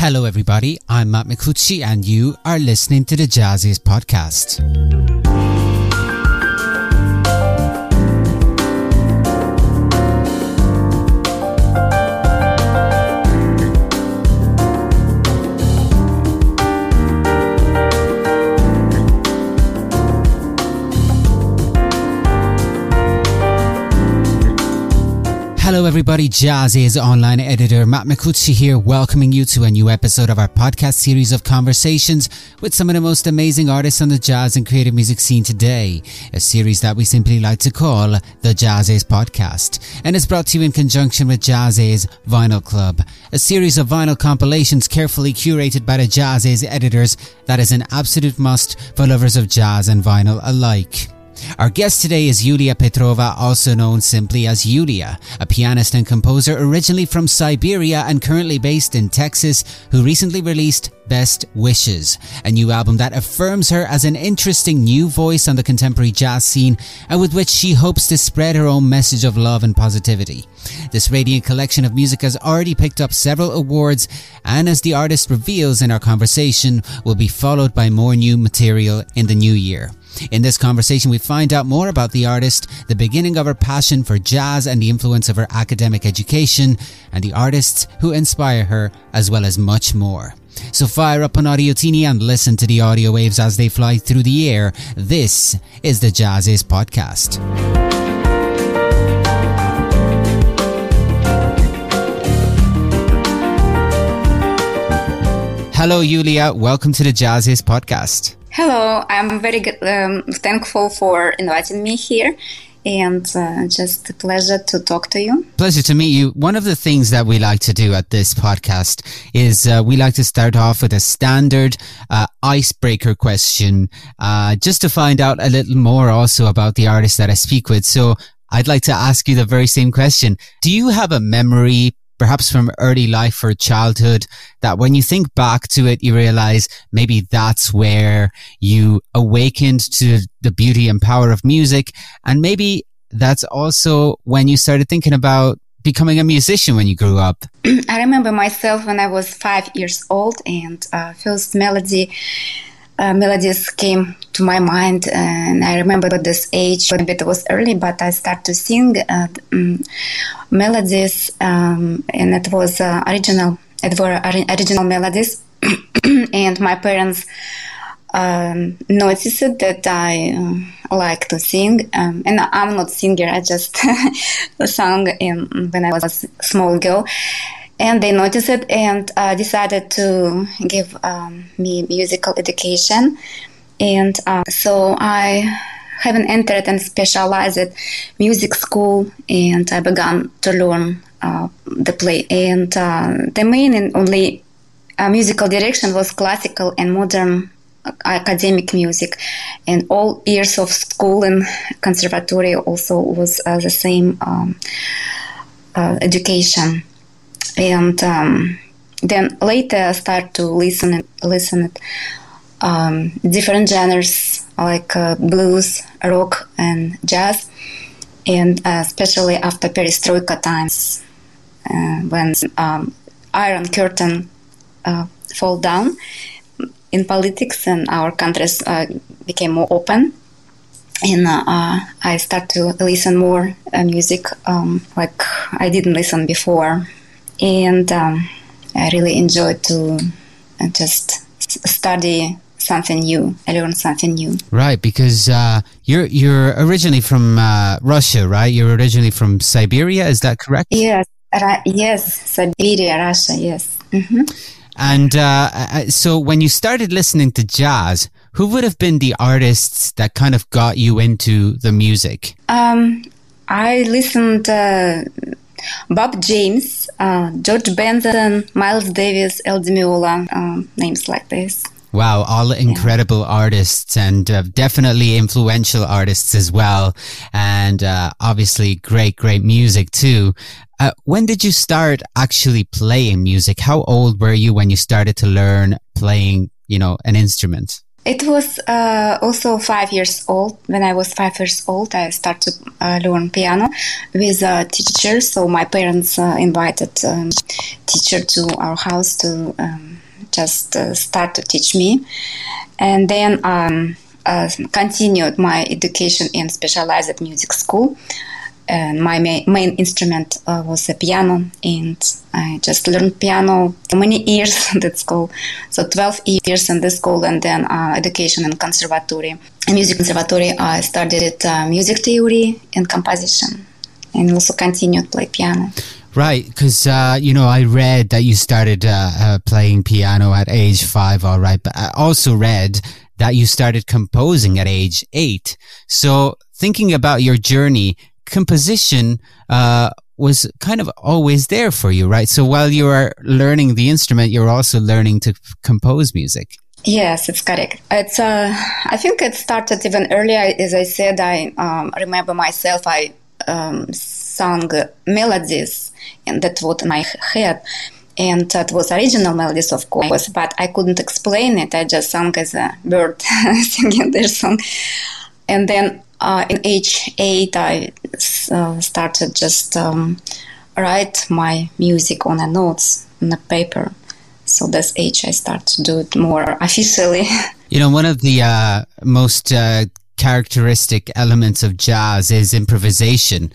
Hello, everybody. I'm Matt Micucci, and you are listening to the Jazziz podcast. Everybody. Jazziz online editor Matt Micucci here, welcoming you to a new episode of our podcast series of conversations with some of the most amazing artists on the jazz and creative music scene today. A series that we simply like to call the Jazziz Podcast, and it's brought to you in conjunction with Jazziz Vinyl Club, a series of vinyl compilations carefully curated by the Jazziz editors that is an absolute must for lovers of jazz and vinyl alike. Our guest today is Yulia Petrova, also known simply as Yulia, a pianist and composer originally from Siberia and currently based in Texas, who recently released Best Wishes, a new album that affirms her as an interesting new voice on the contemporary jazz scene and with which she hopes to spread her own message of love and positivity. This radiant collection of music has already picked up several awards and as the artist reveals in our conversation will be followed by more new material in the new year. In this conversation, we find out more about the artist, the beginning of her passion for jazz and the influence of her academic education, and the artists who inspire her, as well as much more. So fire up an Audiotini and listen to the audio waves as they fly through the air. This is the Jazziz Podcast. Hello, Yulia. Welcome to the Jazziz Podcast. Hello, I'm very um, thankful for inviting me here and uh, just a pleasure to talk to you. Pleasure to meet you. One of the things that we like to do at this podcast is uh, we like to start off with a standard uh, icebreaker question, uh, just to find out a little more also about the artist that I speak with. So I'd like to ask you the very same question. Do you have a memory, perhaps from early life or childhood that when you think back to it, you realize maybe that's where you awakened to the beauty and power of music. And maybe that's also when you started thinking about becoming a musician when you grew up. I remember myself when I was five years old and uh, first melody uh, melodies came to my mind, and I remember at this age, a bit was early, but I started to sing uh, um, melodies, um, and it was uh, original. It were original melodies, and my parents um, noticed that I uh, like to sing, um, and I'm not singer. I just sang in, when I was a small girl, and they noticed it and uh, decided to give um, me musical education. And uh, so i haven't entered and specialized music school and i began to learn uh, the play. And uh, the main and only uh, musical direction was classical and modern academic music. And all years of school and conservatory also was uh, the same um, education and um, then later I start to listen and listen at um, different genres like uh, blues, rock, and jazz, and uh, especially after Perestroika times uh, when um, Iron Curtain uh, fall down in politics and our countries uh, became more open. And uh, I start to listen more music um, like I didn't listen before and um, I really enjoyed to uh, just study something new. I learned something new. Right, because uh, you're you're originally from uh, Russia, right? You're originally from Siberia. Is that correct? Yes, ra- yes, Siberia, Russia. Yes. Mm-hmm. And uh, uh, so, when you started listening to jazz, who would have been the artists that kind of got you into the music? Um, I listened uh, Bob James, uh, George Benson, Miles Davis, El Meola, uh, names like this. Wow, all incredible yeah. artists and uh, definitely influential artists as well. And uh, obviously great, great music too. Uh, when did you start actually playing music? How old were you when you started to learn playing, you know, an instrument? It was uh, also five years old. When I was five years old, I started to uh, learn piano with a teacher. So my parents uh, invited um, teacher to our house to um, just uh, start to teach me, and then um, uh, continued my education in specialized music school and my main, main instrument uh, was the piano and i just learned piano for many years at school so 12 years in the school and then uh, education in conservatory in music conservatory i studied uh, music theory and composition and also continued to play piano Right, because uh, you know I read that you started uh, uh, playing piano at age five, all right. But I also read that you started composing at age eight. So thinking about your journey, composition uh, was kind of always there for you, right? So while you are learning the instrument, you're also learning to compose music. Yes, it's correct. It's uh, I think it started even earlier. As I said, I um, remember myself. I um, sung melodies, and that was my head. And that was original melodies, of course, but I couldn't explain it. I just sang as a bird singing their song. And then uh, in age eight, I uh, started just um, write my music on a notes on a paper. So that's age I start to do it more officially. You know, one of the uh, most uh, characteristic elements of jazz is improvisation.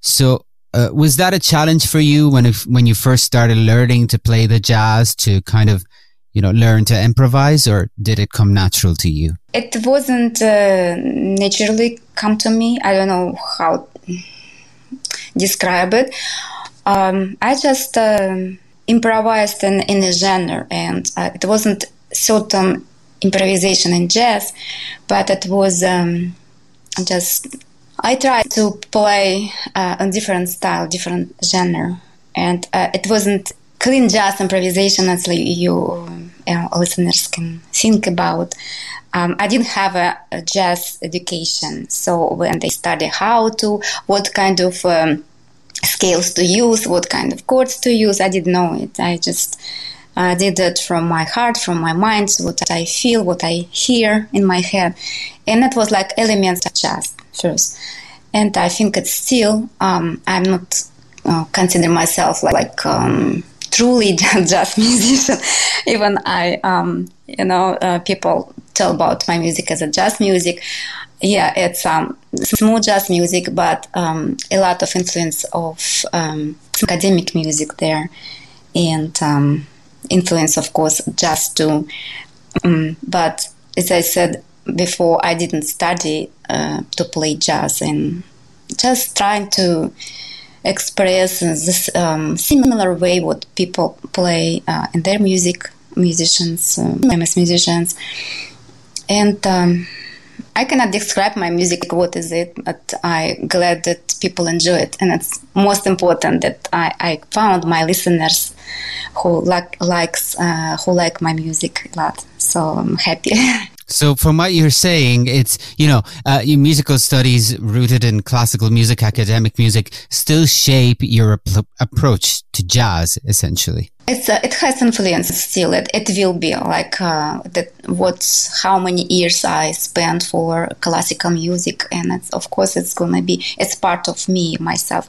So, uh, was that a challenge for you when if, when you first started learning to play the jazz to kind of you know, learn to improvise or did it come natural to you? It wasn't uh, naturally come to me. I don't know how describe it. Um, I just uh, improvised in, in a genre and uh, it wasn't certain improvisation in jazz, but it was um, just, I tried to play uh, a different style, different genre. And uh, it wasn't clean jazz improvisation as you uh, listeners can think about. Um, I didn't have a, a, jazz education, so when they study how to, what kind of um, scales to use, what kind of chords to use, I didn't know it. I just uh, did it from my heart, from my mind, so what I feel, what I hear in my head, and it was like elements of jazz first. And I think it's still. Um, I'm not uh, consider myself like, like um, truly jazz musician. Even I, um, you know, uh, people tell about my music as a jazz music. Yeah, it's um, smooth jazz music, but um, a lot of influence of um, academic music there, and um, influence, of course, jazz too. Um, but as I said before, I didn't study uh, to play jazz, and just trying to express this um, similar way what people play uh, in their music, musicians, uh, famous musicians, and um, I cannot describe my music. What is it? But I'm glad that people enjoy it, and it's most important that I, I found my listeners who like likes uh, who like my music a lot. So I'm happy. So, from what you're saying, it's you know, uh, your musical studies rooted in classical music, academic music, still shape your ap- approach to jazz, essentially. It's uh, it has influence still. It it will be like uh, that. What's how many years I spent for classical music, and it's, of course it's gonna be. It's part of me myself.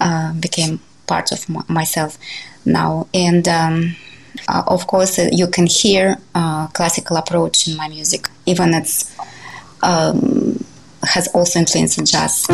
Uh, became part of m- myself now, and. Um, uh, of course, uh, you can hear uh, classical approach in my music, even it's um, has also influence in jazz.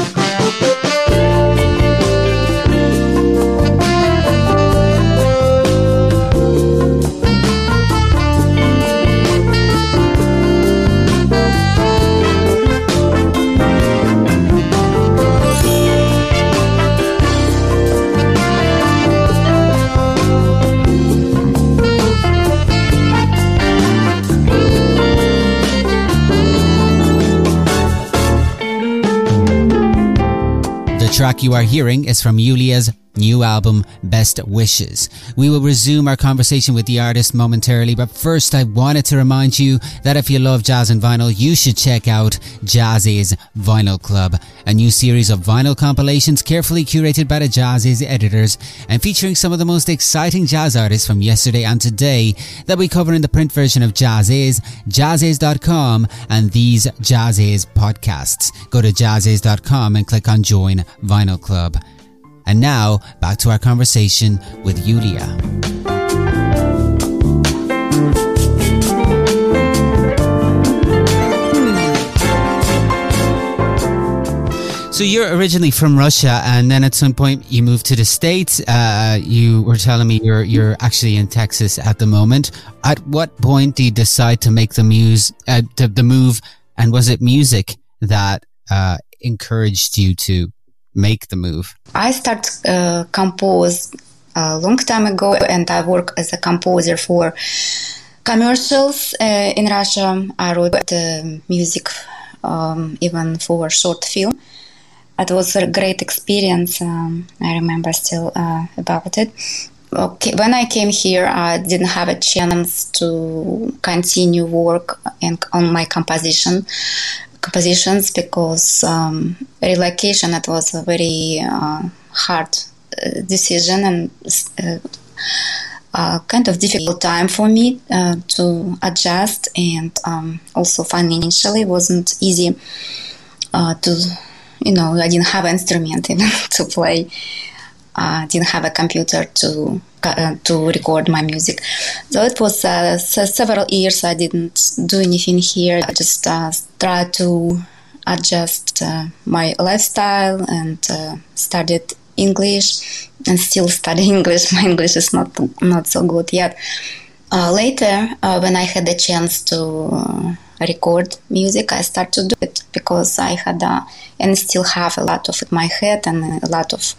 Track you are hearing is from Yulia's new album, Best Wishes. We will resume our conversation with the artist momentarily, but first I wanted to remind you that if you love jazz and vinyl, you should check out Jazziz Vinyl Club, a new series of vinyl compilations carefully curated by the Jazziz editors and featuring some of the most exciting jazz artists from yesterday and today that we cover in the print version of Jazziz, jazziz.com and these Jazziz podcasts. Go to jazziz.com and click on join Vinyl Club. And now, back to our conversation with Yulia. So you're originally from Russia, and then at some point you moved to the states. Uh, you were telling me you're you're actually in Texas at the moment. At what point do you decide to make the muse uh, the, the move? And was it music that uh, encouraged you to make the move? I start uh, compose a long time ago, and I work as a composer for commercials uh, in Russia. I wrote the music um, even for short film. It was a great experience. Um, I remember still uh, about it. Okay, when I came here, I didn't have a chance to continue work in, on my composition compositions because um, relocation it was a very uh, hard uh, decision and uh, uh, kind of difficult time for me uh, to adjust and um, also financially wasn't easy uh, to you know I didn't have an instrument even to play I didn't have a computer to to record my music. So it was uh, several years I didn't do anything here. I just uh, tried to adjust uh, my lifestyle and uh, studied English and still study English. My English is not not so good yet. Uh, later, when I had the chance to record music, I started to do it because I had and still have a lot of in my head and a lot of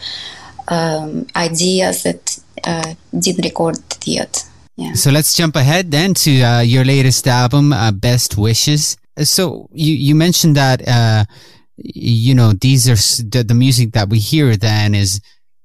um, ideas that uh, didn't record yet. Yeah. So let's jump ahead then to uh, your latest album, uh, Best Wishes. So you you mentioned that uh, you know these are the, the music that we hear. Then is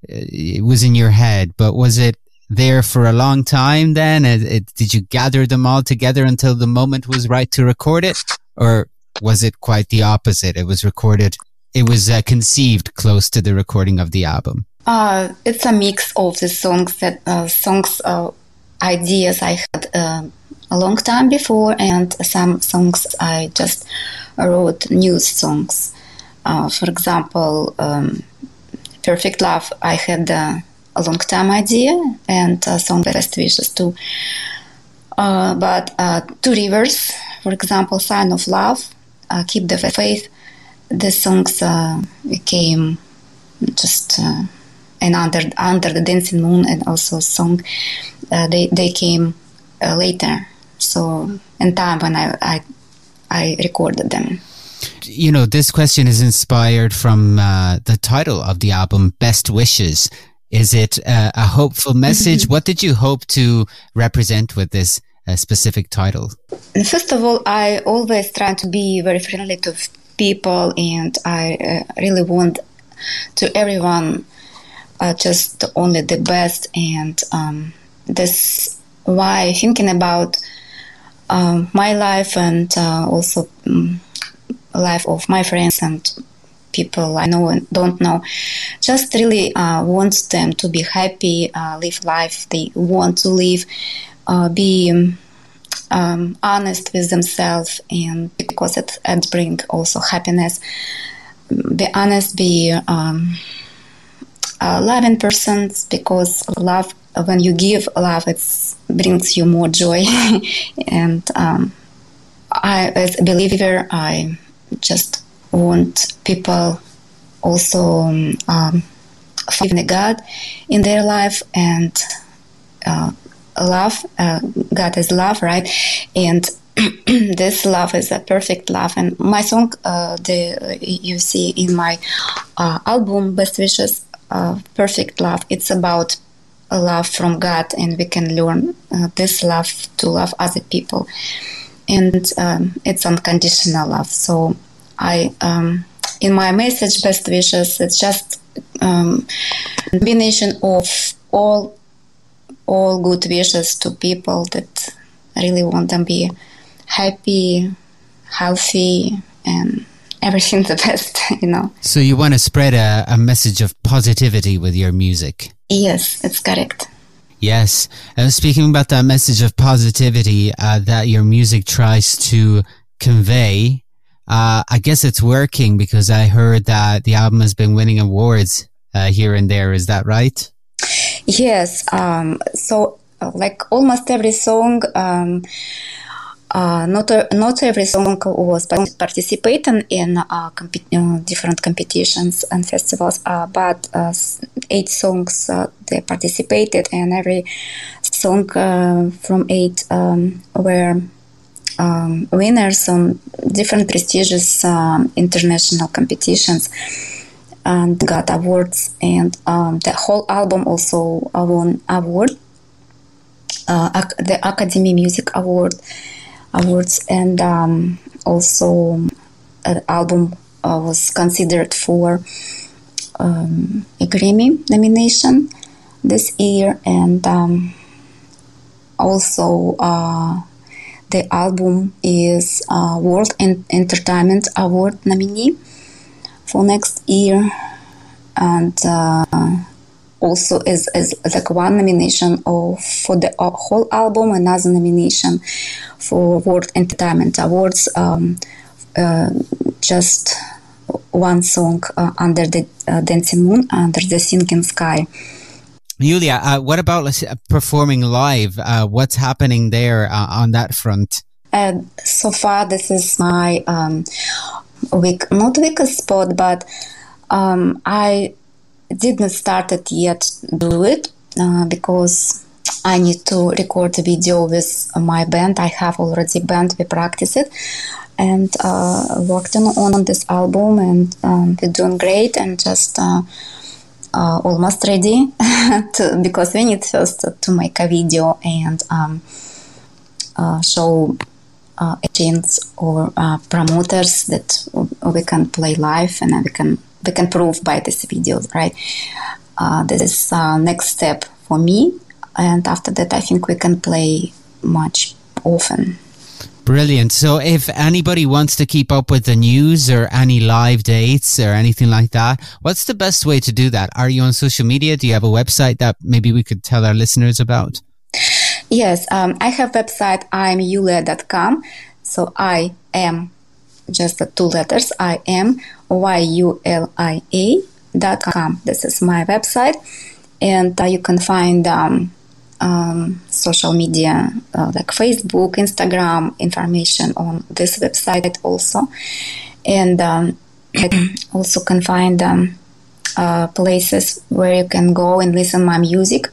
uh, it was in your head, but was it there for a long time? Then it, it, did you gather them all together until the moment was right to record it, or was it quite the opposite? It was recorded. It was uh, conceived close to the recording of the album. Uh, it's a mix of the songs that uh, songs uh, ideas I had uh, a long time before, and some songs I just wrote new songs. Uh, for example, um, "Perfect Love" I had a long time idea, and a song "Best Wishes" too. but Two Rivers," for example, "Sign of Love," "Keep the Faith," the songs became just and under under the dancing moon and also song uh, they they came uh, later so in time when I, I I recorded them. You know this question is inspired from uh, the title of the album best wishes. Is it uh, a hopeful message? What did you hope to represent with this uh, specific title? First of all i always try to be very friendly to people and i uh, really want to everyone uh, just only the best and um, this why thinking about um, my life and uh, also um, life of my friends and people I know and don't know. Just really uh, want them to be happy uh, live life they want to live uh, be um, honest with themselves and because it, it brings also happiness. Be honest be um, loving persons because love when you give love it brings you more joy and um, I, as a believer I just want people also um, in God in their life and uh, love uh, God is love right and this love is a perfect love and my song uh, the you see in my uh, album best wishes uh, perfect love. It's about love from God, and we can learn uh, this love to love other people. And um, it's unconditional love. So I, um, in my message, best wishes, it's just um, combination of all all good wishes to people that really want them be happy, healthy, and everything the best, you know. So you want to spread a, a message of positivity with your music? Yes, it's correct. Yes. Uh, speaking about that message of positivity uh, that your music tries to convey, uh, I guess it's working because I heard that the album has been winning awards uh, here and there. Is that right? Yes. Um, so, uh, like almost every song, um, not not every song was participating in uh, uh, different competitions and festivals, uh, but uh, eight songs uh, they participated, and every song from eight um, were um, winners on different prestigious um, international competitions and got awards. And um, the whole album also won award, the Academy Music Award awards, and um, also an album uh, was considered for um, a Grammy nomination this year, and um, also uh, the album is a World Entertainment Award nominee for next year, and uh, also is, is like one nomination of, for the whole album, another nomination for World Entertainment Awards. Um, uh, just one song uh, under the uh, dancing moon, under the sinking sky. Julia, uh, what about uh, performing live? Uh, what's happening there on that front? so far, this is my um, weak, not weakest spot, but um, I didn't start it yet do it uh, because I need to record the video with my band. I have already band. We practice it and uh, worked on, on this album and um, we're doing great and just uh, uh almost ready to, because we need first to make a video and um, uh, show uh, agents or promoters that we can play live and we can we can prove by this video, right? Uh, this is uh, next step for me, and after that, I think we can play much often. Brilliant. So, if anybody wants to keep up with the news or any live dates or anything like that, what's the best way to do that? Are you on social media? Do you have a website that maybe we could tell our listeners about? Yes, um, I have website. I'm yulia.com. So I am just the two letters. I am com. This is my website, and uh, you can find um, um, social media uh, like Facebook, Instagram information on this website also, and um, also can find um, uh, places where you can go and listen my music.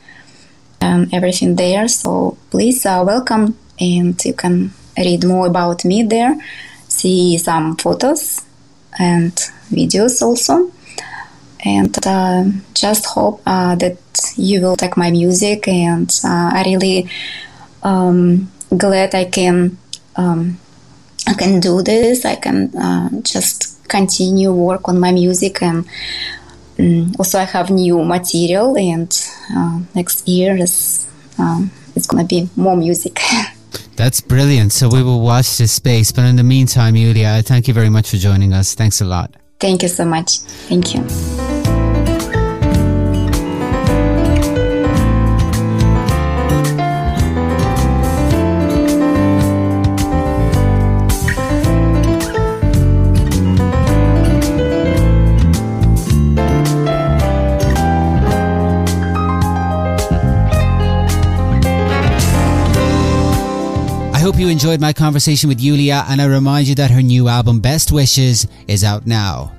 Um, everything there. So please uh, welcome, and you can read more about me there. See some photos and videos also. And uh, just hope uh, that you will take my music, and uh, I really um, glad I can um, I can do this. I can uh, just continue work on my music, and um, also I have new material. And uh, next year is um, it's gonna be more music. That's brilliant. So we will watch this space. But in the meantime, Julia, thank you very much for joining us. Thanks a lot. Thank you so much. Thank you. Enjoyed my conversation with Julia, and I remind you that her new album, Best Wishes, is out now.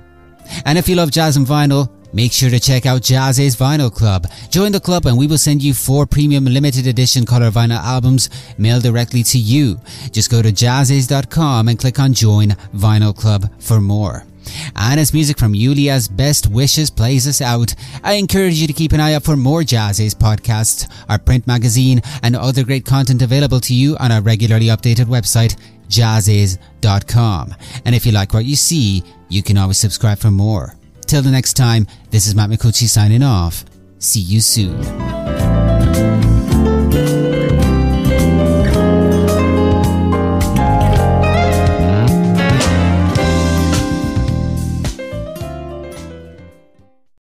And if you love jazz and vinyl, Make sure to check out Jazziz Vinyl Club. Join the club and we will send you four premium limited edition color vinyl albums mailed directly to you. Just go to jazziz.com and click on Join Vinyl Club for more. And as music from Yulia's Best Wishes plays us out, I encourage you to keep an eye out for more Jazziz podcasts, our print magazine, and other great content available to you on our regularly updated website, jazziz.com. And if you like what you see, you can always subscribe for more. Till the next time, this is Matt Micucci signing off. See you soon.